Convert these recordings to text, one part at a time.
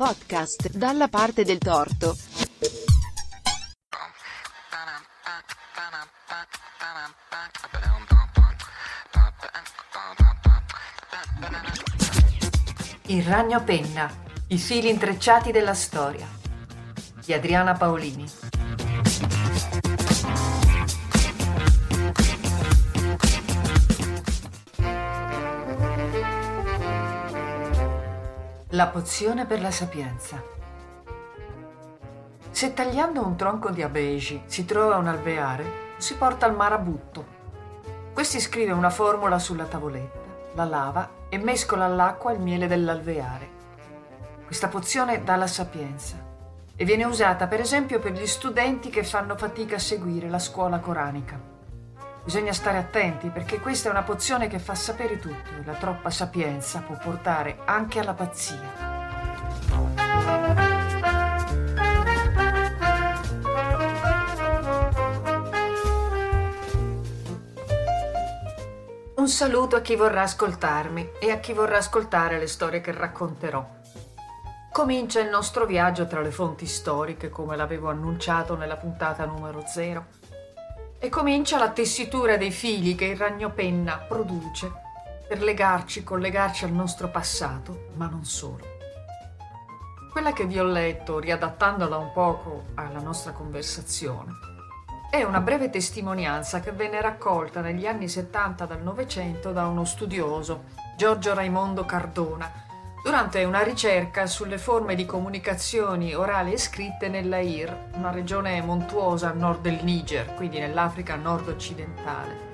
Podcast dalla parte del torto. Il ragno penna, i fili intrecciati della storia di Adriana Paolini. La pozione per la sapienza. Se tagliando un tronco di abegi si trova un alveare, si porta al marabutto. Questi scrive una formula sulla tavoletta, la lava e mescola all'acqua il miele dell'alveare. Questa pozione dà la sapienza e viene usata per esempio per gli studenti che fanno fatica a seguire la scuola coranica. Bisogna stare attenti perché questa è una pozione che fa sapere tutto e la troppa sapienza può portare anche alla pazzia. Un saluto a chi vorrà ascoltarmi e a chi vorrà ascoltare le storie che racconterò. Comincia il nostro viaggio tra le fonti storiche, come l'avevo annunciato nella puntata numero 0. E comincia la tessitura dei fili che il ragno penna produce per legarci, collegarci al nostro passato, ma non solo. Quella che vi ho letto, riadattandola un poco alla nostra conversazione, è una breve testimonianza che venne raccolta negli anni 70 del Novecento da uno studioso, Giorgio Raimondo Cardona, durante una ricerca sulle forme di comunicazioni orali e scritte nell'Air, una regione montuosa a nord del Niger, quindi nell'Africa nord-occidentale,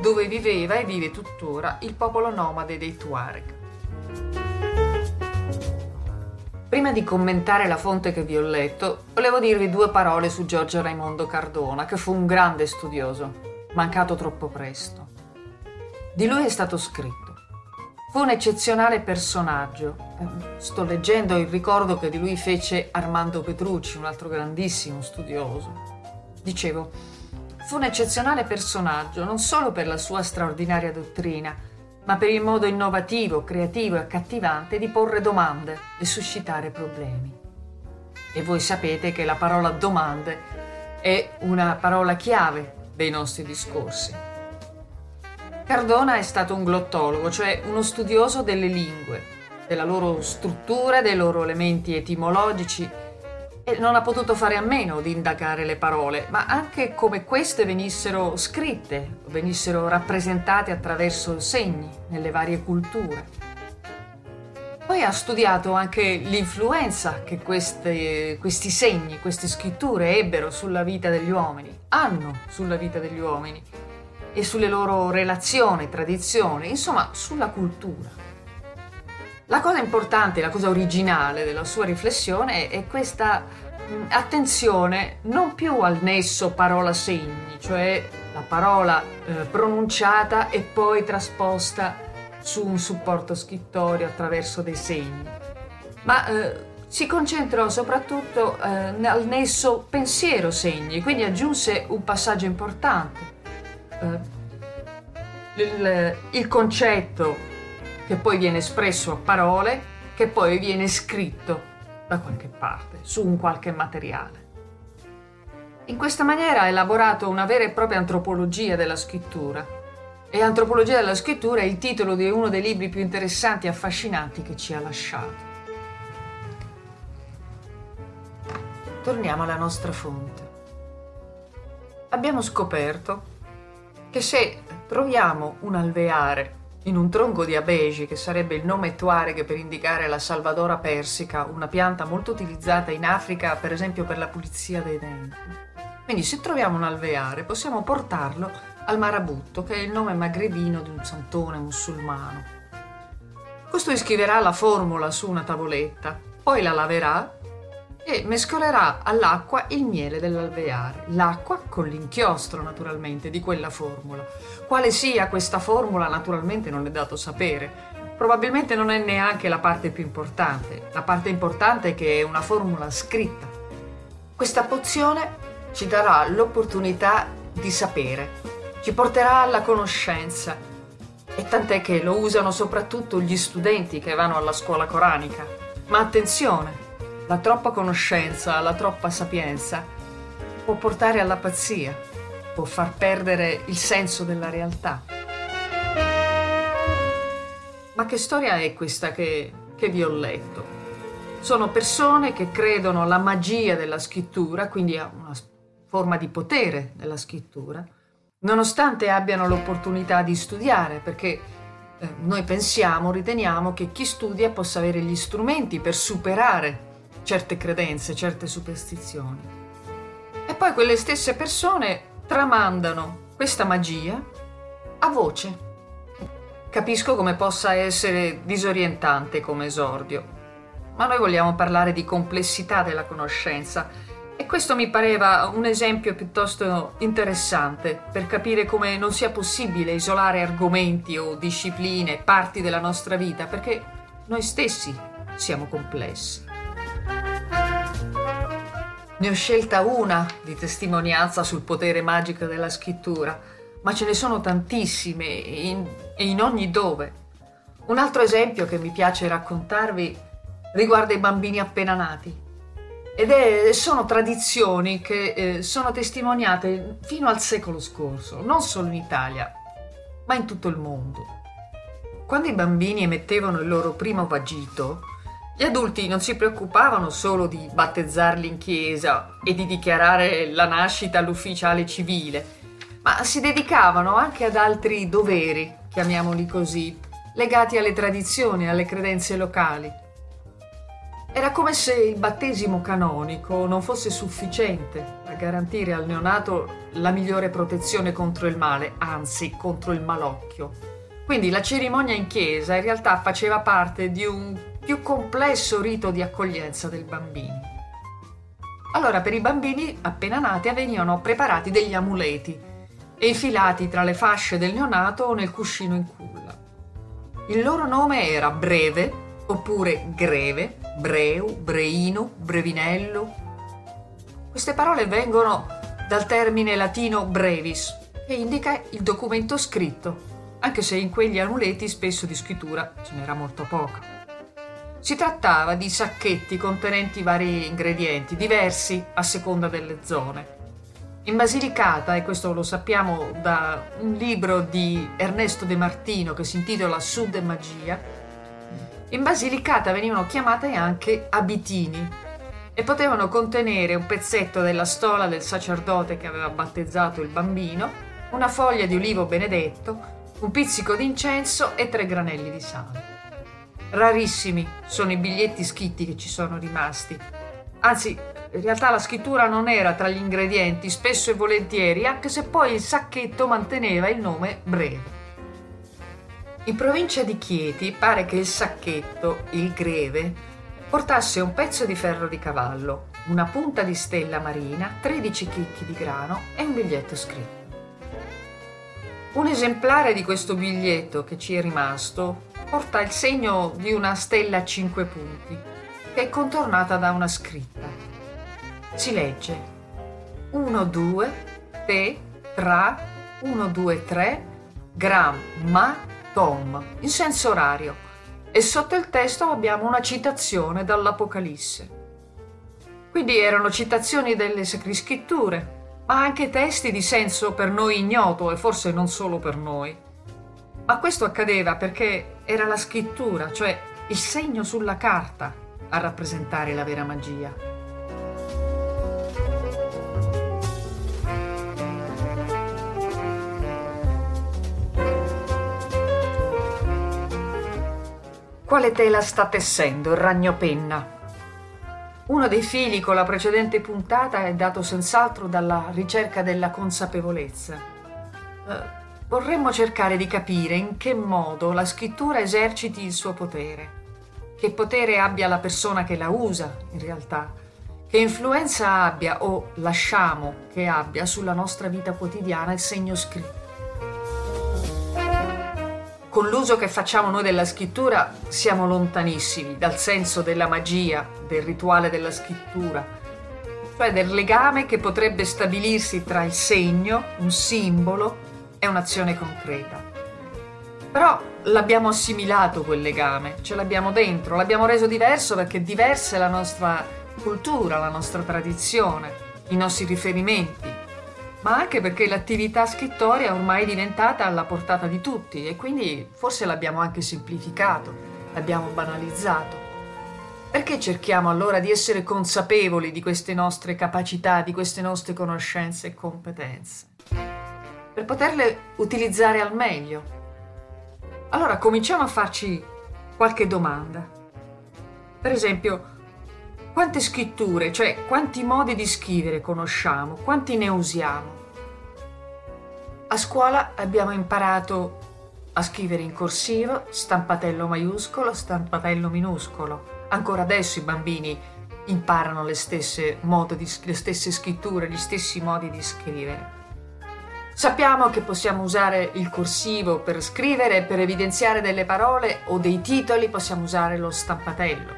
dove viveva e vive tuttora il popolo nomade dei Tuareg. Prima di commentare la fonte che vi ho letto, volevo dirvi due parole su Giorgio Raimondo Cardona, che fu un grande studioso, mancato troppo presto. Di lui è stato scritto. Fu un eccezionale personaggio. Sto leggendo il ricordo che di lui fece Armando Petrucci, un altro grandissimo studioso. Dicevo, fu un eccezionale personaggio non solo per la sua straordinaria dottrina, ma per il modo innovativo, creativo e accattivante di porre domande e suscitare problemi. E voi sapete che la parola domande è una parola chiave dei nostri discorsi. Cardona è stato un glottologo, cioè uno studioso delle lingue, della loro struttura, dei loro elementi etimologici e non ha potuto fare a meno di indagare le parole, ma anche come queste venissero scritte, venissero rappresentate attraverso segni nelle varie culture. Poi ha studiato anche l'influenza che queste, questi segni, queste scritture ebbero sulla vita degli uomini, hanno sulla vita degli uomini e sulle loro relazioni, tradizioni, insomma sulla cultura. La cosa importante, la cosa originale della sua riflessione è questa attenzione non più al nesso parola-segni, cioè la parola eh, pronunciata e poi trasposta su un supporto scrittorio attraverso dei segni, ma eh, si concentrò soprattutto eh, al nesso pensiero-segni, quindi aggiunse un passaggio importante. Eh, il, il concetto che poi viene espresso a parole, che poi viene scritto da qualche parte, su un qualche materiale. In questa maniera ha elaborato una vera e propria antropologia della scrittura. E Antropologia della scrittura è il titolo di uno dei libri più interessanti e affascinanti che ci ha lasciato. Torniamo alla nostra fonte. Abbiamo scoperto che se troviamo un alveare in un tronco di abegi, che sarebbe il nome tuareg per indicare la salvadora persica, una pianta molto utilizzata in Africa, per esempio per la pulizia dei denti. Quindi se troviamo un alveare possiamo portarlo al marabutto, che è il nome magrebino di un santone musulmano. Costui scriverà la formula su una tavoletta, poi la laverà e mescolerà all'acqua il miele dell'alveare, l'acqua con l'inchiostro naturalmente di quella formula. Quale sia questa formula naturalmente non è dato sapere. Probabilmente non è neanche la parte più importante. La parte importante è che è una formula scritta. Questa pozione ci darà l'opportunità di sapere, ci porterà alla conoscenza. E tant'è che lo usano soprattutto gli studenti che vanno alla scuola coranica Ma attenzione, la troppa conoscenza, la troppa sapienza può portare alla pazzia, può far perdere il senso della realtà. Ma che storia è questa che, che vi ho letto? Sono persone che credono alla magia della scrittura, quindi a una forma di potere della scrittura, nonostante abbiano l'opportunità di studiare, perché eh, noi pensiamo, riteniamo che chi studia possa avere gli strumenti per superare certe credenze, certe superstizioni. E poi quelle stesse persone tramandano questa magia a voce Capisco come possa essere disorientante come esordio, ma noi vogliamo parlare di complessità della conoscenza e questo mi pareva un esempio piuttosto interessante per capire come non sia possibile isolare argomenti o discipline, parti della nostra vita, perché noi stessi siamo complessi. Ne ho scelta una di testimonianza sul potere magico della scrittura ma ce ne sono tantissime in, in ogni dove. Un altro esempio che mi piace raccontarvi riguarda i bambini appena nati. Ed è, sono tradizioni che eh, sono testimoniate fino al secolo scorso, non solo in Italia, ma in tutto il mondo. Quando i bambini emettevano il loro primo vagito, gli adulti non si preoccupavano solo di battezzarli in chiesa e di dichiarare la nascita all'ufficiale civile, ma si dedicavano anche ad altri doveri, chiamiamoli così, legati alle tradizioni, alle credenze locali. Era come se il battesimo canonico non fosse sufficiente a garantire al neonato la migliore protezione contro il male, anzi contro il malocchio. Quindi la cerimonia in chiesa in realtà faceva parte di un più complesso rito di accoglienza del bambino. Allora per i bambini appena nati venivano preparati degli amuleti e infilati tra le fasce del neonato o nel cuscino in culla. Il loro nome era Breve, oppure Greve, Breu, Breino, Brevinello. Queste parole vengono dal termine latino brevis, che indica il documento scritto, anche se in quegli amuleti spesso di scrittura ce n'era molto poca. Si trattava di sacchetti contenenti vari ingredienti, diversi a seconda delle zone in Basilicata, e questo lo sappiamo da un libro di Ernesto De Martino che si intitola Sud e Magia, in Basilicata venivano chiamate anche abitini e potevano contenere un pezzetto della stola del sacerdote che aveva battezzato il bambino, una foglia di ulivo benedetto, un pizzico d'incenso e tre granelli di sale. Rarissimi sono i biglietti scritti che ci sono rimasti, anzi in realtà la scrittura non era tra gli ingredienti, spesso e volentieri, anche se poi il sacchetto manteneva il nome breve. In provincia di Chieti pare che il sacchetto, il greve, portasse un pezzo di ferro di cavallo, una punta di stella marina, 13 chicchi di grano e un biglietto scritto. Un esemplare di questo biglietto che ci è rimasto porta il segno di una stella a cinque punti, che è contornata da una scritta si legge 1 2 P tra 1 2 3 gram ma tom in senso orario e sotto il testo abbiamo una citazione dall'Apocalisse. Quindi erano citazioni delle sacre scritture, ma anche testi di senso per noi ignoto e forse non solo per noi. Ma questo accadeva perché era la scrittura, cioè il segno sulla carta, a rappresentare la vera magia. Quale tela sta tessendo il ragno penna? Uno dei fili con la precedente puntata è dato senz'altro dalla ricerca della consapevolezza. Eh, vorremmo cercare di capire in che modo la scrittura eserciti il suo potere, che potere abbia la persona che la usa, in realtà, che influenza abbia o lasciamo che abbia sulla nostra vita quotidiana il segno scritto. Con l'uso che facciamo noi della scrittura siamo lontanissimi dal senso della magia, del rituale della scrittura, cioè del legame che potrebbe stabilirsi tra il segno, un simbolo e un'azione concreta. Però l'abbiamo assimilato quel legame, ce l'abbiamo dentro, l'abbiamo reso diverso perché diversa è la nostra cultura, la nostra tradizione, i nostri riferimenti, ma anche perché l'attività scrittoria ormai è diventata alla portata di tutti e quindi forse l'abbiamo anche semplificato, l'abbiamo banalizzato. Perché cerchiamo allora di essere consapevoli di queste nostre capacità, di queste nostre conoscenze e competenze? Per poterle utilizzare al meglio. Allora cominciamo a farci qualche domanda. Per esempio, quante scritture, cioè quanti modi di scrivere conosciamo, quanti ne usiamo? A scuola abbiamo imparato a scrivere in corsivo, stampatello maiuscolo, stampatello minuscolo Ancora adesso i bambini imparano le stesse, di, le stesse scritture, gli stessi modi di scrivere. Sappiamo che possiamo usare il corsivo per scrivere, per evidenziare delle parole o dei titoli, possiamo usare lo stampatello.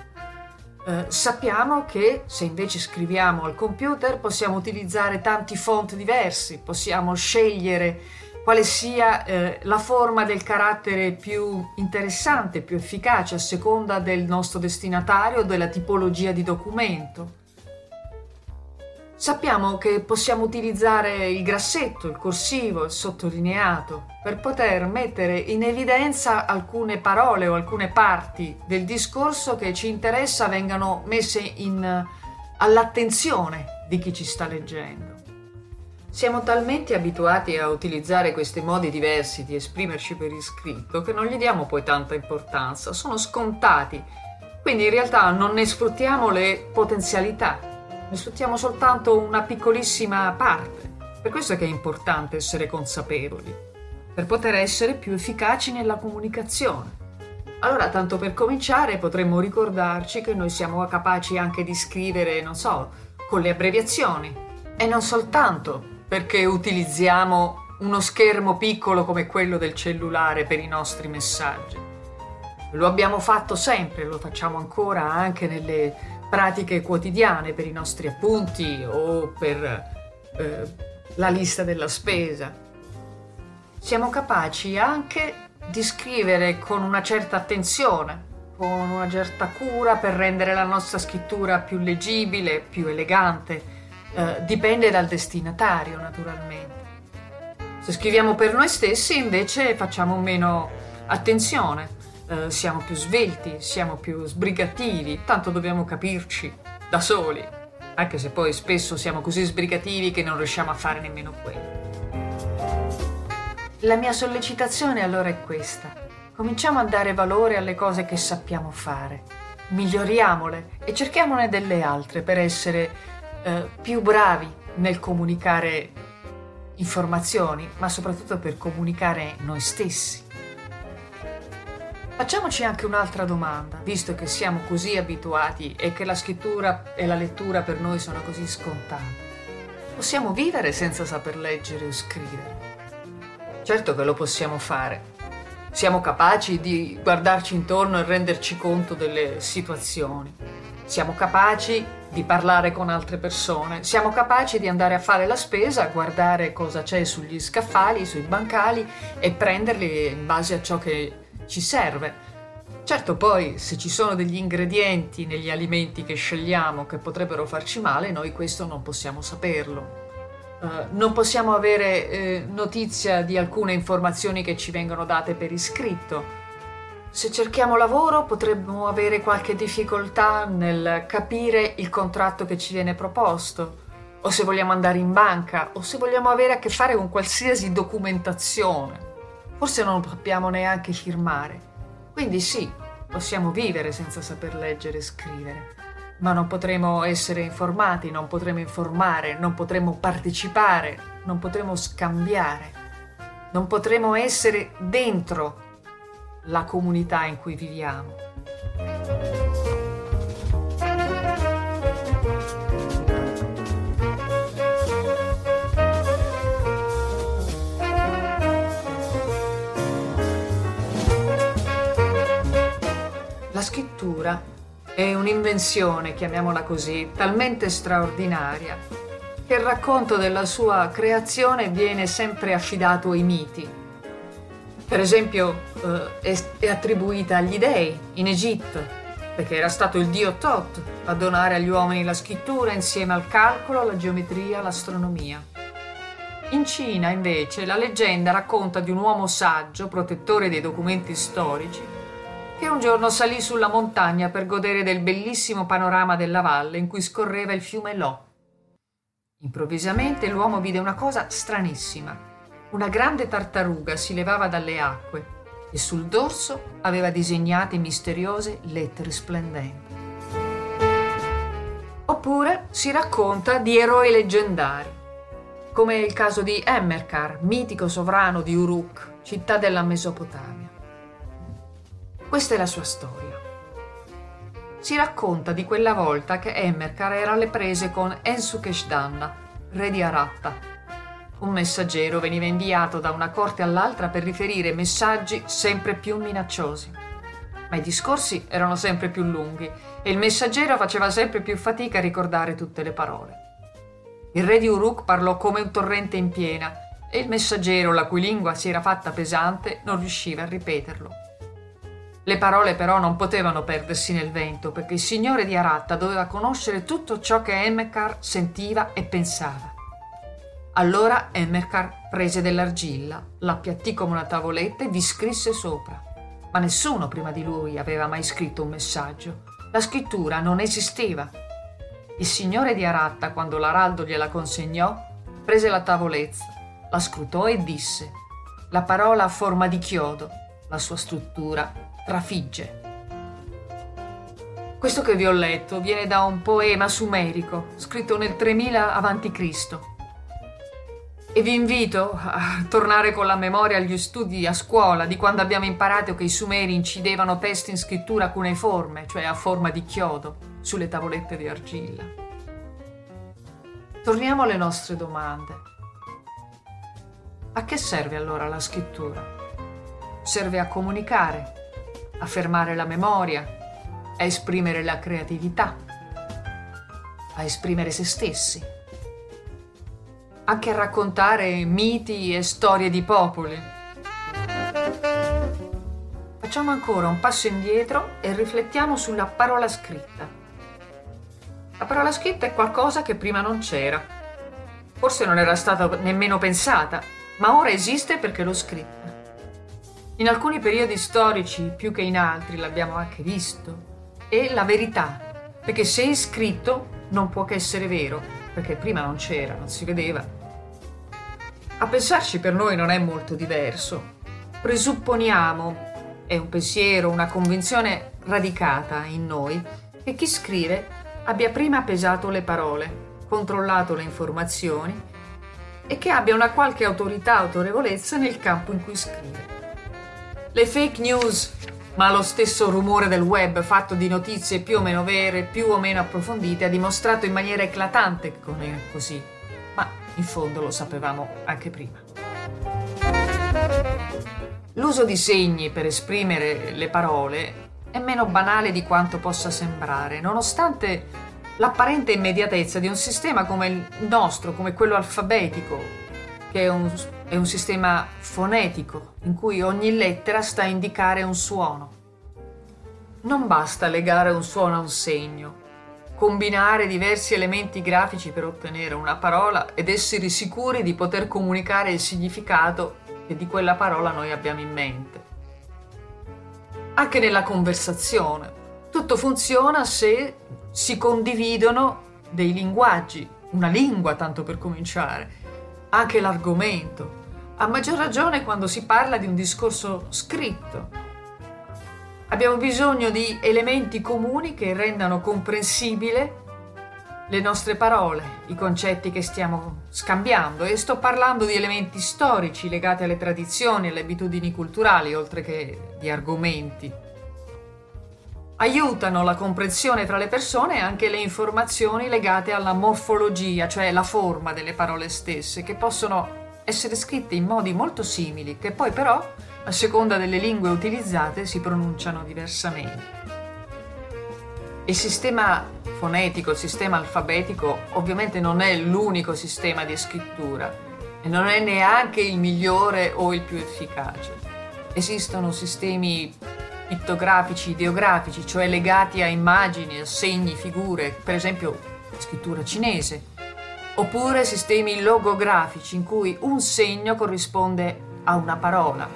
Eh, sappiamo che se invece scriviamo al computer possiamo utilizzare tanti font diversi, possiamo scegliere quale sia eh, la forma del carattere più interessante, più efficace a seconda del nostro destinatario, della tipologia di documento. Sappiamo che possiamo utilizzare il grassetto, il corsivo, il sottolineato per poter mettere in evidenza alcune parole o alcune parti del discorso che ci interessa vengano messe in, all'attenzione di chi ci sta leggendo. Siamo talmente abituati a utilizzare questi modi diversi di esprimerci per iscritto che non gli diamo poi tanta importanza, sono scontati, quindi in realtà non ne sfruttiamo le potenzialità, ne sfruttiamo soltanto una piccolissima parte. Per questo è che è importante essere consapevoli, per poter essere più efficaci nella comunicazione. Allora, tanto per cominciare, potremmo ricordarci che noi siamo capaci anche di scrivere, non so, con le abbreviazioni e non soltanto perché utilizziamo uno schermo piccolo come quello del cellulare per i nostri messaggi. Lo abbiamo fatto sempre, lo facciamo ancora anche nelle pratiche quotidiane per i nostri appunti o per eh, la lista della spesa. Siamo capaci anche di scrivere con una certa attenzione, con una certa cura per rendere la nostra scrittura più leggibile, più elegante eh, dipende dal destinatario naturalmente. Se scriviamo per noi stessi invece facciamo meno attenzione, eh, siamo più svelti, siamo più sbrigativi, tanto dobbiamo capirci da soli, anche se poi spesso siamo così sbrigativi che non riusciamo a fare nemmeno quello. La mia sollecitazione allora è questa. Cominciamo a dare valore alle cose che sappiamo fare, miglioriamole e cerchiamone delle altre per essere eh, più bravi nel comunicare informazioni, ma soprattutto per comunicare noi stessi. Facciamoci anche un'altra domanda, visto che siamo così abituati e che la scrittura e la lettura per noi sono così scontate. Possiamo vivere senza saper leggere o scrivere? Certo che lo possiamo fare. Siamo capaci di guardarci intorno e renderci conto delle situazioni. Siamo capaci di parlare con altre persone, siamo capaci di andare a fare la spesa, guardare cosa c'è sugli scaffali, sui bancali e prenderli in base a ciò che ci serve. Certo poi se ci sono degli ingredienti negli alimenti che scegliamo che potrebbero farci male, noi questo non possiamo saperlo. Uh, non possiamo avere eh, notizia di alcune informazioni che ci vengono date per iscritto se cerchiamo lavoro potremmo avere qualche difficoltà nel capire il contratto che ci viene proposto, o se vogliamo andare in banca, o se vogliamo avere a che fare con qualsiasi documentazione. Forse non sappiamo neanche firmare. Quindi sì, possiamo vivere senza saper leggere e scrivere, ma non potremo essere informati, non potremo informare, non potremo partecipare, non potremo scambiare, non potremo essere dentro la comunità in cui viviamo. La scrittura è un'invenzione, chiamiamola così, talmente straordinaria che il racconto della sua creazione viene sempre affidato ai miti Per esempio, eh, è, è attribuita agli dei in Egitto, perché era stato il dio Tot a donare agli uomini la scrittura insieme al calcolo, la geometria, l'astronomia. In Cina, invece, la leggenda racconta di un uomo saggio, protettore dei documenti storici, che un giorno salì sulla montagna per godere del bellissimo panorama della valle in cui scorreva il fiume Lo. Improvvisamente l'uomo vide una cosa stranissima. Una grande tartaruga si levava dalle acque e sul dorso aveva disegnate misteriose lettere splendenti. Oppure si racconta di eroi leggendari come il caso di Emmerkar, mitico sovrano di Uruk, città della Mesopotamia. Questa è la sua storia. Si racconta di quella volta che Emmerkar era alle prese con Ensukeshdanna, re di Aratta. Un messaggero veniva inviato da una corte all'altra per riferire messaggi sempre più minacciosi. Ma i discorsi erano sempre più lunghi e il messaggero faceva sempre più fatica a ricordare tutte le parole. Il re di Uruk parlò come un torrente in piena e il messaggero, la cui lingua si era fatta pesante, non riusciva a ripeterlo. Le parole però non potevano perdersi nel vento perché il signore di Aratta doveva conoscere tutto ciò che Emmekar sentiva e pensava. Allora Emmekar prese dell'argilla, l'appiattì come una tavoletta e vi scrisse sopra. Ma nessuno prima di lui aveva mai scritto un messaggio. La scrittura non esisteva il signore di Aratta, quando l'araldo gliela consegnò, prese la tavolezza, la scrutò e disse: La parola ha forma di chiodo, la sua struttura trafigge. Questo che vi ho letto viene da un poema sumerico scritto nel 3000 a.C. E vi invito a tornare con la memoria agli studi a scuola di quando abbiamo imparato che i sumeri incidevano testi in scrittura cuneiforme, cioè a forma di chiodo sulle tavolette di argilla. Torniamo alle nostre domande. A che serve allora la scrittura? Serve a comunicare, a fermare la memoria, a esprimere la creatività, a esprimere se stessi, anche a raccontare miti e storie di popoli. Facciamo ancora un passo indietro e riflettiamo sulla parola scritta. La parola scritta è qualcosa che prima non c'era. Forse non era stata nemmeno pensata, ma ora esiste perché l'ho scritta. In alcuni periodi storici, più che in altri, l'abbiamo anche visto, è la verità, perché se è scritto non può che essere vero, perché prima non c'era, non si vedeva. A pensarci per noi non è molto diverso. Presupponiamo, è un pensiero, una convinzione radicata in noi, che chi scrive abbia prima pesato le parole, controllato le informazioni e che abbia una qualche autorità, autorevolezza nel campo in cui scrive. Le fake news, ma lo stesso rumore del web fatto di notizie più o meno vere, più o meno approfondite, ha dimostrato in maniera eclatante che non è così, ma in fondo lo sapevamo anche prima. L'uso di segni per esprimere le parole è meno banale di quanto possa sembrare, nonostante l'apparente immediatezza di un sistema come il nostro, come quello alfabetico, che è un, è un sistema fonetico, in cui ogni lettera sta a indicare un suono. Non basta legare un suono a un segno, combinare diversi elementi grafici per ottenere una parola ed essere sicuri di poter comunicare il significato che di quella parola noi abbiamo in mente anche nella conversazione. Tutto funziona se si condividono dei linguaggi, una lingua tanto per cominciare, anche l'argomento. A maggior ragione quando si parla di un discorso scritto. Abbiamo bisogno di elementi comuni che rendano comprensibile le nostre parole, i concetti che stiamo scambiando e sto parlando di elementi storici legati alle tradizioni, alle abitudini culturali, oltre che di argomenti. Aiutano la comprensione tra le persone anche le informazioni legate alla morfologia, cioè la forma delle parole stesse, che possono essere scritte in modi molto simili, che poi però, a seconda delle lingue utilizzate, si pronunciano diversamente. Il sistema fonetico, il sistema alfabetico, ovviamente non è l'unico sistema di scrittura e non è neanche il migliore o il più efficace. esistono sistemi pittografici, ideografici, cioè legati a immagini, a segni, figure, per esempio scrittura cinese, oppure sistemi logografici in cui un segno corrisponde a una parola.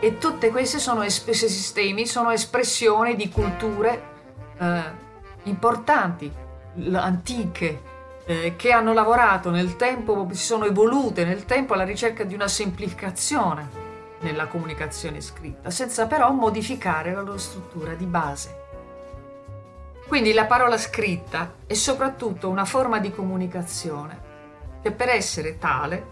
E tutti questi sono es- sistemi sono espressioni di culture eh, importanti, antiche, eh, che hanno lavorato nel tempo, si sono evolute nel tempo alla ricerca di una semplificazione nella comunicazione scritta, senza però modificare la loro struttura di base. Quindi la parola scritta è soprattutto una forma di comunicazione che per essere tale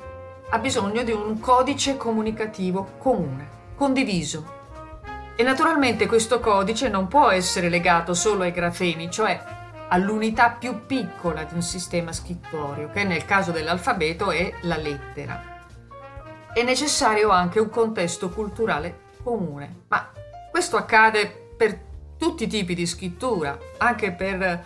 ha bisogno di un codice comunicativo comune, condiviso. E naturalmente questo codice non può essere legato solo ai grafemi, cioè all'unità più piccola di un sistema scrittorio, che nel caso dell'alfabeto è la lettera. È necessario anche un contesto culturale comune, ma questo accade per tutti i tipi di scrittura, anche per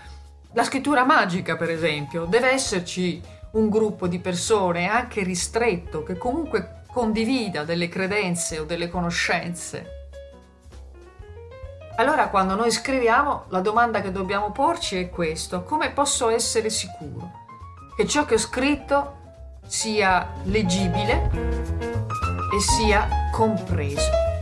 la scrittura magica, per esempio. Deve esserci un gruppo di persone, anche ristretto, che comunque condivida delle credenze o delle conoscenze. Allora quando noi scriviamo la domanda che dobbiamo porci è questo, come posso essere sicuro che ciò che ho scritto sia leggibile e sia compreso?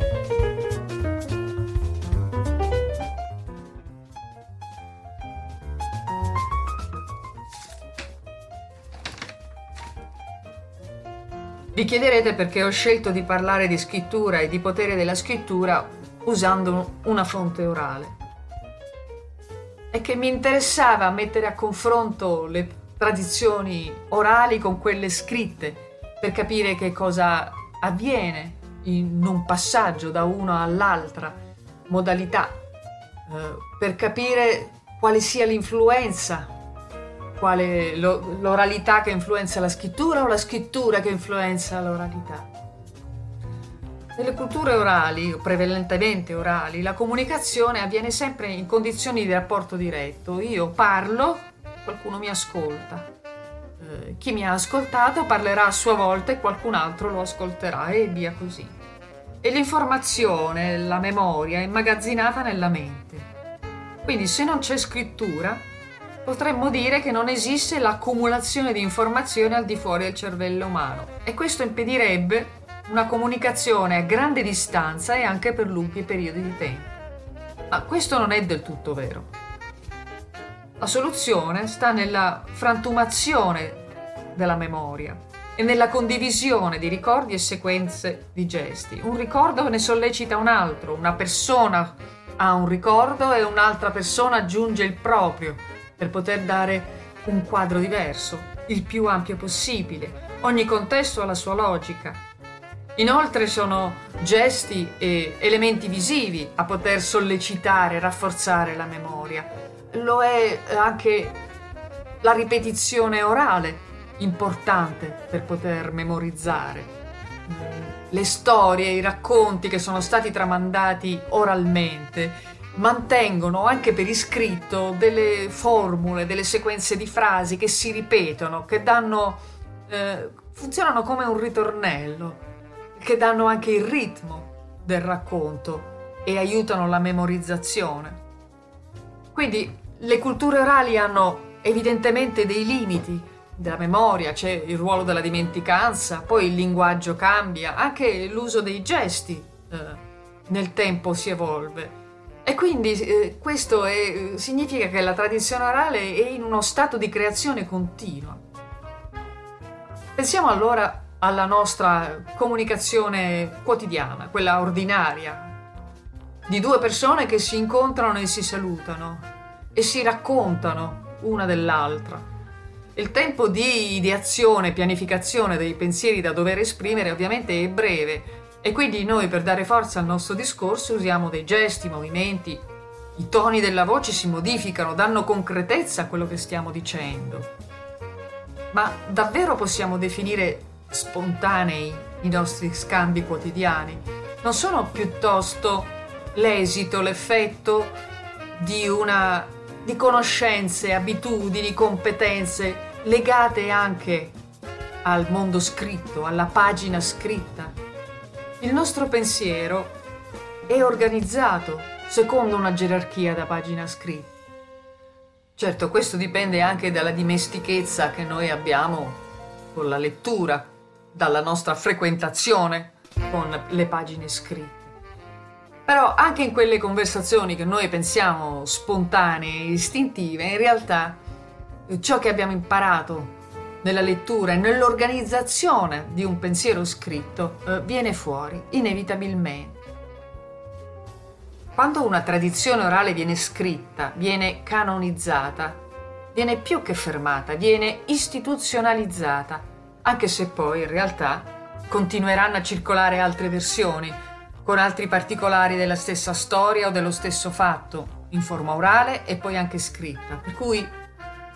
Vi chiederete perché ho scelto di parlare di scrittura e di potere della scrittura usando una fonte orale. È che mi interessava mettere a confronto le tradizioni orali con quelle scritte per capire che cosa avviene in un passaggio da una all'altra modalità, eh, per capire quale sia l'influenza quale lo, l'oralità che influenza la scrittura o la scrittura che influenza l'oralità. Nelle culture orali, prevalentemente orali, la comunicazione avviene sempre in condizioni di rapporto diretto. Io parlo, qualcuno mi ascolta. Eh, chi mi ha ascoltato parlerà a sua volta e qualcun altro lo ascolterà e via così. E l'informazione, la memoria è immagazzinata nella mente. Quindi se non c'è scrittura, potremmo dire che non esiste l'accumulazione di informazioni al di fuori del cervello umano e questo impedirebbe una comunicazione a grande distanza e anche per lunghi periodi di tempo. Ma questo non è del tutto vero. La soluzione sta nella frantumazione della memoria e nella condivisione di ricordi e sequenze di gesti. Un ricordo ne sollecita un altro, una persona ha un ricordo e un'altra persona aggiunge il proprio per poter dare un quadro diverso, il più ampio possibile. Ogni contesto ha la sua logica. Inoltre sono gesti e elementi visivi a poter sollecitare, rafforzare la memoria. Lo è anche la ripetizione orale, importante per poter memorizzare. Le storie, i racconti che sono stati tramandati oralmente mantengono anche per iscritto delle formule, delle sequenze di frasi che si ripetono, che danno, eh, funzionano come un ritornello, che danno anche il ritmo del racconto e aiutano la memorizzazione. Quindi le culture orali hanno evidentemente dei limiti della memoria, c'è il ruolo della dimenticanza, poi il linguaggio cambia, anche l'uso dei gesti eh, nel tempo si evolve. E quindi eh, questo è, significa che la tradizione orale è in uno stato di creazione continua. Pensiamo allora alla nostra comunicazione quotidiana, quella ordinaria, di due persone che si incontrano e si salutano e si raccontano una dell'altra. Il tempo di ideazione e pianificazione dei pensieri da dover esprimere ovviamente è breve, e quindi noi per dare forza al nostro discorso usiamo dei gesti, movimenti, i toni della voce si modificano, danno concretezza a quello che stiamo dicendo. Ma davvero possiamo definire spontanei i nostri scambi quotidiani? Non sono piuttosto l'esito, l'effetto di una di conoscenze, abitudini, competenze legate anche al mondo scritto, alla pagina scritta, Il nostro pensiero è organizzato secondo una gerarchia da pagina scritta. Certo, questo dipende anche dalla dimestichezza che noi abbiamo con la lettura, dalla nostra frequentazione con le pagine scritte. Però anche in quelle conversazioni che noi pensiamo spontanee istintive, in realtà ciò che abbiamo imparato nella lettura e nell'organizzazione di un pensiero scritto eh, viene fuori inevitabilmente. Quando una tradizione orale viene scritta, viene canonizzata, viene più che fermata, viene istituzionalizzata, anche se poi in realtà continueranno a circolare altre versioni, con altri particolari della stessa storia o dello stesso fatto, in forma orale e poi anche scritta. Per cui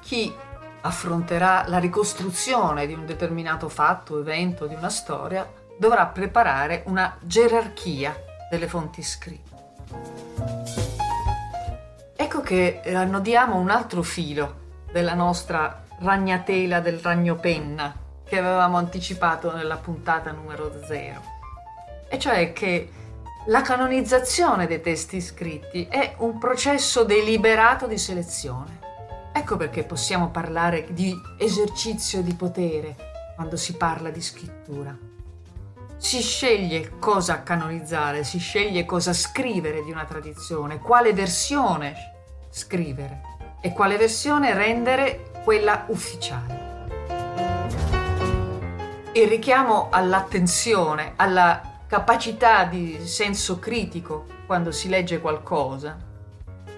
chi affronterà la ricostruzione di un determinato fatto, evento, di una storia, dovrà preparare una gerarchia delle fonti scritte. Ecco che annodiamo un altro filo della nostra ragnatela del ragnopenna che avevamo anticipato nella puntata numero 0, e cioè che la canonizzazione dei testi scritti è un processo deliberato di selezione. Ecco perché possiamo parlare di esercizio di potere quando si parla di scrittura. Si sceglie cosa canonizzare, si sceglie cosa scrivere di una tradizione, quale versione scrivere e quale versione rendere quella ufficiale. Il richiamo all'attenzione, alla capacità di senso critico quando si legge qualcosa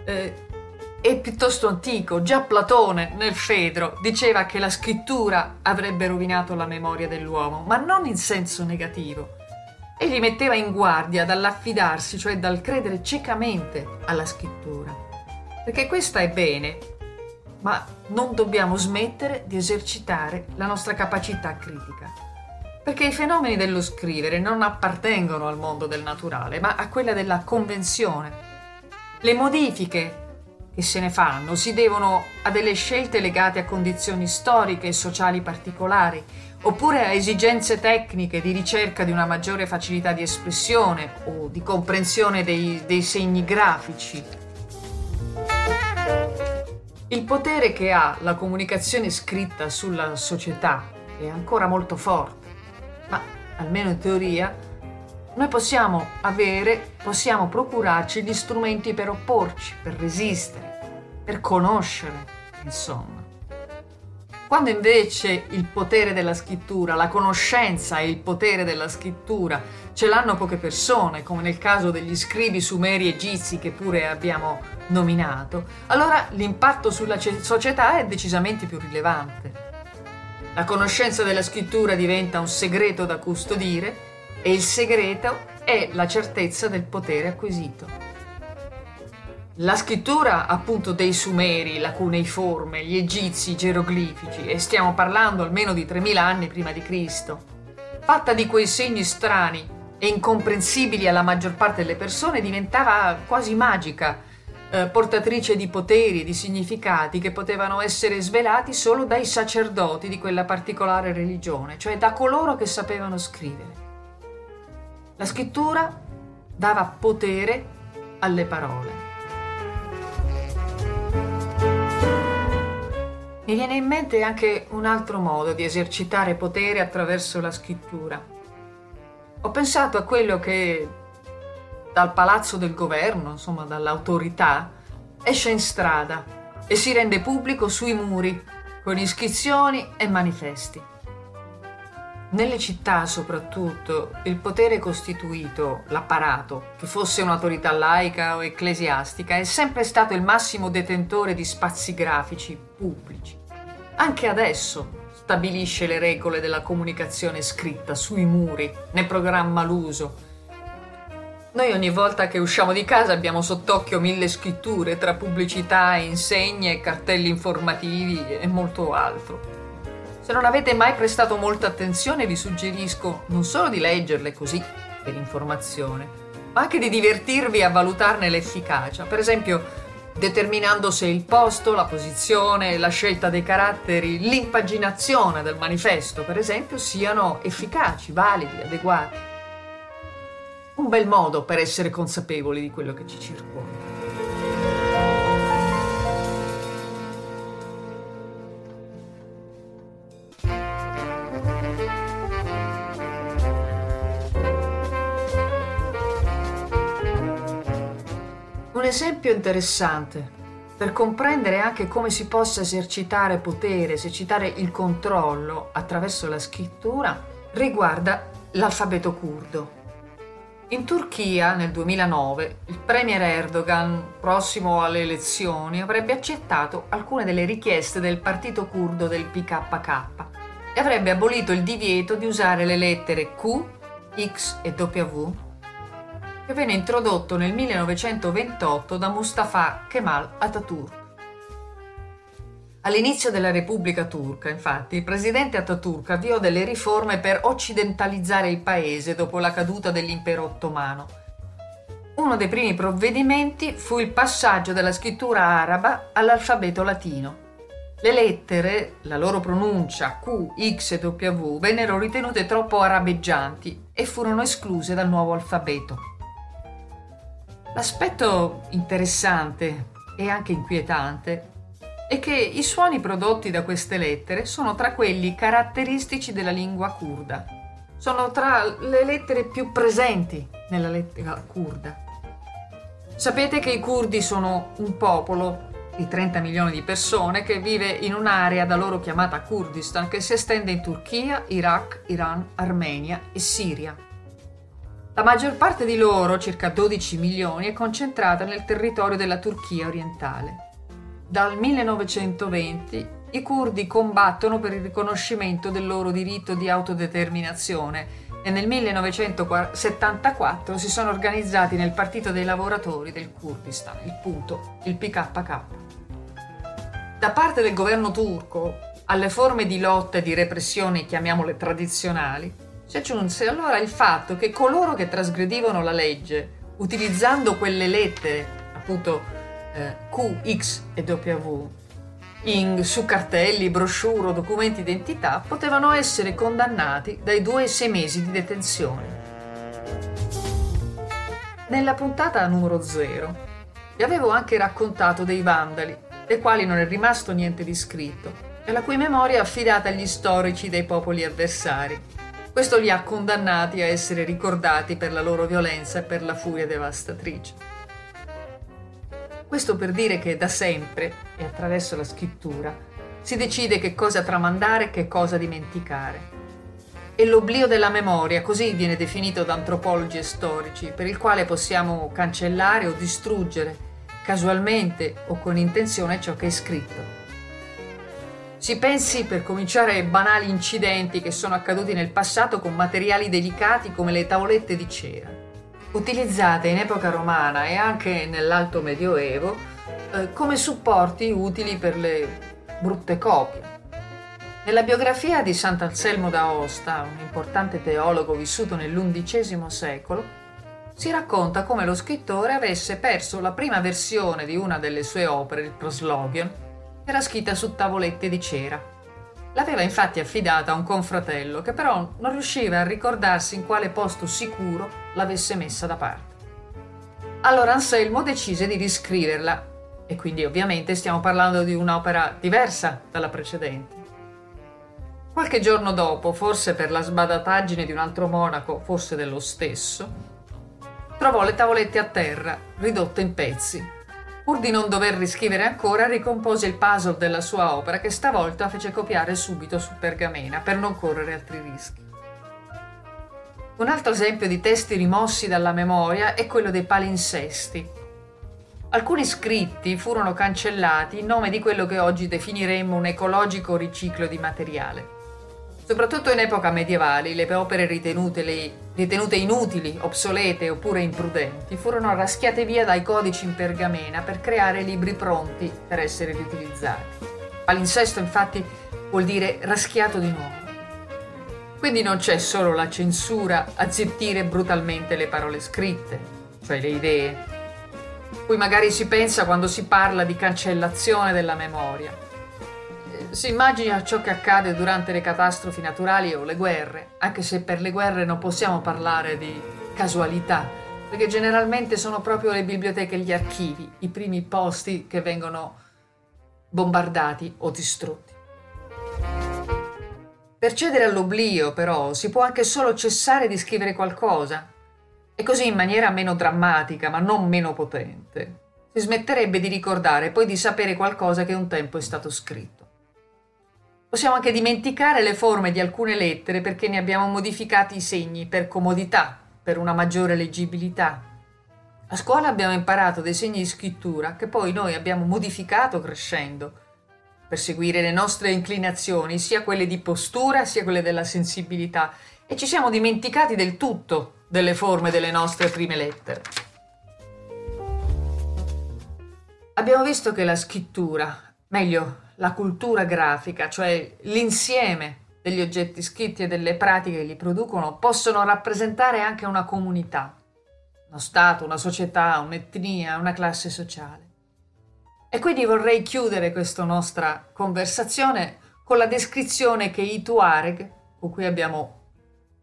eh, è piuttosto antico. Già Platone nel Fedro diceva che la scrittura avrebbe rovinato la memoria dell'uomo, ma non in senso negativo. Egli metteva in guardia dall'affidarsi, cioè dal credere ciecamente alla scrittura. Perché questa è bene, ma non dobbiamo smettere di esercitare la nostra capacità critica. Perché i fenomeni dello scrivere non appartengono al mondo del naturale, ma a quella della convenzione. Le modifiche che se ne fanno si devono a delle scelte legate a condizioni storiche e sociali particolari, oppure a esigenze tecniche di ricerca di una maggiore facilità di espressione o di comprensione dei, dei segni grafici. Il potere che ha la comunicazione scritta sulla società è ancora molto forte, ma almeno in teoria noi possiamo avere, possiamo procurarci gli strumenti per opporci, per resistere, per conoscere, insomma. Quando invece il potere della scrittura, la conoscenza e il potere della scrittura ce l'hanno poche persone, come nel caso degli scrivi sumeri egizi che pure abbiamo nominato, allora l'impatto sulla società è decisamente più rilevante. La conoscenza della scrittura diventa un segreto da custodire e il segreto è la certezza del potere acquisito. La scrittura appunto dei Sumeri, la cuneiforme, gli Egizi, geroglifici, e stiamo parlando almeno di 3000 anni prima di Cristo, fatta di quei segni strani e incomprensibili alla maggior parte delle persone, diventava quasi magica, eh, portatrice di poteri e di significati che potevano essere svelati solo dai sacerdoti di quella particolare religione, cioè da coloro che sapevano scrivere. La scrittura dava potere alle parole. Mi viene in mente anche un altro modo di esercitare potere attraverso la scrittura. Ho pensato a quello che dal palazzo del governo, insomma dall'autorità, esce in strada e si rende pubblico sui muri con iscrizioni e manifesti. Nelle città soprattutto il potere costituito, l'apparato, che fosse un'autorità laica o ecclesiastica, è sempre stato il massimo detentore di spazi grafici pubblici. Anche adesso stabilisce le regole della comunicazione scritta sui muri, ne programma l'uso. Noi ogni volta che usciamo di casa abbiamo sott'occhio mille scritture tra pubblicità, insegne, cartelli informativi e molto altro. Se non avete mai prestato molta attenzione vi suggerisco non solo di leggerle così per informazione, ma anche di divertirvi a valutarne l'efficacia. Per esempio, determinando se il posto, la posizione, la scelta dei caratteri, l'impaginazione del manifesto, per esempio, siano efficaci, validi, adeguati. Un bel modo per essere consapevoli di quello che ci circonda. Esempio interessante per comprendere anche come si possa esercitare potere, esercitare il controllo attraverso la scrittura, riguarda l'alfabeto curdo. In Turchia nel 2009 il premier Erdogan, prossimo alle elezioni, avrebbe accettato alcune delle richieste del partito curdo del PKK e avrebbe abolito il divieto di usare le lettere Q, X e W che venne introdotto nel 1928 da Mustafa Kemal Atatürk. All'inizio della Repubblica Turca, infatti, il presidente Atatürk avviò delle riforme per occidentalizzare il paese dopo la caduta dell'impero ottomano. Uno dei primi provvedimenti fu il passaggio dalla scrittura araba all'alfabeto latino. Le lettere, la loro pronuncia Q, X e W vennero ritenute troppo arabeggianti e furono escluse dal nuovo alfabeto. L'aspetto interessante e anche inquietante è che i suoni prodotti da queste lettere sono tra quelli caratteristici della lingua kurda. Sono tra le lettere più presenti nella lettera kurda. Sapete che i curdi sono un popolo di 30 milioni di persone che vive in un'area da loro chiamata Kurdistan che si estende in Turchia, Iraq, Iran, Armenia e Siria. La maggior parte di loro, circa 12 milioni, è concentrata nel territorio della Turchia orientale. Dal 1920 i curdi combattono per il riconoscimento del loro diritto di autodeterminazione e nel 1974 si sono organizzati nel Partito dei Lavoratori del Kurdistan, il punto, il PKK. Da parte del governo turco, alle forme di lotta e di repressione, chiamiamole tradizionali, si aggiunse allora il fatto che coloro che trasgredivano la legge utilizzando quelle lettere, appunto eh, Q, X e W, in, su cartelli, brochure o documenti d'identità, potevano essere condannati dai due ai sei mesi di detenzione. Nella puntata numero 0 vi avevo anche raccontato dei vandali, dei quali non è rimasto niente di scritto, e la cui memoria è affidata agli storici dei popoli avversari questo li ha condannati a essere ricordati per la loro violenza e per la furia devastatrice. Questo per dire che da sempre, e attraverso la scrittura, si decide che cosa tramandare e che cosa dimenticare. E l'oblio della memoria, così viene definito da antropologi e storici, per il quale possiamo cancellare o distruggere, casualmente o con intenzione, ciò che è scritto. Si pensi per cominciare ai banali incidenti che sono accaduti nel passato con materiali delicati come le tavolette di cera, utilizzate in epoca romana e anche nell'alto medioevo eh, come supporti utili per le brutte copie. Nella biografia di Sant'Anselmo d'Aosta, un importante teologo vissuto nell'undicesimo secolo, si racconta come lo scrittore avesse perso la prima versione di una delle sue opere, il Proslogion, era scritta su tavolette di cera. L'aveva infatti affidata a un confratello che però non riusciva a ricordarsi in quale posto sicuro l'avesse messa da parte. Allora Anselmo decise di riscriverla e quindi ovviamente stiamo parlando di un'opera diversa dalla precedente. Qualche giorno dopo, forse per la sbadataggine di un altro monaco, forse dello stesso, trovò le tavolette a terra, ridotte in pezzi, Pur di non dover riscrivere ancora, ricompose il puzzle della sua opera che stavolta fece copiare subito su pergamena per non correre altri rischi. Un altro esempio di testi rimossi dalla memoria è quello dei palinsesti. Alcuni scritti furono cancellati in nome di quello che oggi definiremmo un ecologico riciclo di materiale. Soprattutto in epoca medievale, le opere ritenute, le, ritenute, inutili, obsolete oppure imprudenti furono raschiate via dai codici in pergamena per creare libri pronti per essere riutilizzati. Palinsesto infatti vuol dire raschiato di nuovo. Quindi non c'è solo la censura a zittire brutalmente le parole scritte, cioè le idee, cui magari si pensa quando si parla di cancellazione della memoria si immagina ciò che accade durante le catastrofi naturali o le guerre, anche se per le guerre non possiamo parlare di casualità, perché generalmente sono proprio le biblioteche e gli archivi i primi posti che vengono bombardati o distrutti. Per cedere all'oblio, però, si può anche solo cessare di scrivere qualcosa, e così in maniera meno drammatica, ma non meno potente. Si smetterebbe di ricordare e poi di sapere qualcosa che un tempo è stato scritto. Possiamo anche dimenticare le forme di alcune lettere perché ne abbiamo modificati i segni per comodità, per una maggiore leggibilità. A scuola abbiamo imparato dei segni di scrittura che poi noi abbiamo modificato crescendo per seguire le nostre inclinazioni, sia quelle di postura sia quelle della sensibilità, e ci siamo dimenticati del tutto delle forme delle nostre prime lettere. Abbiamo visto che la scrittura, meglio la cultura grafica, cioè l'insieme degli oggetti scritti e delle pratiche che li producono, possono rappresentare anche una comunità, uno Stato, una società, un'etnia, una classe sociale. E quindi vorrei chiudere questa nostra conversazione con la descrizione che i Tuareg, con cui abbiamo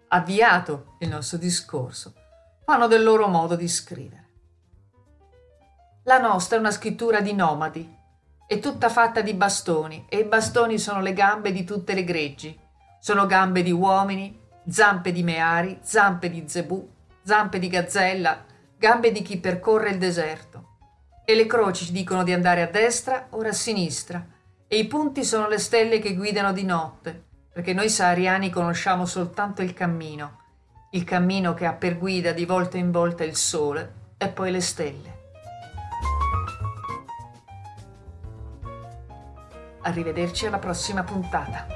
avviato il nostro discorso, fanno del loro modo di scrivere. La nostra è una scrittura di nomadi, è tutta fatta di bastoni e i bastoni sono le gambe di tutte le greggi. Sono gambe di uomini, zampe di meari, zampe di zebù, zampe di gazzella, gambe di chi percorre il deserto. E le croci ci dicono di andare a destra o a sinistra, e i punti sono le stelle che guidano di notte, perché noi sahariani conosciamo soltanto il cammino, il cammino che ha per guida di volta in volta il sole e poi le stelle. Arrivederci alla prossima puntata.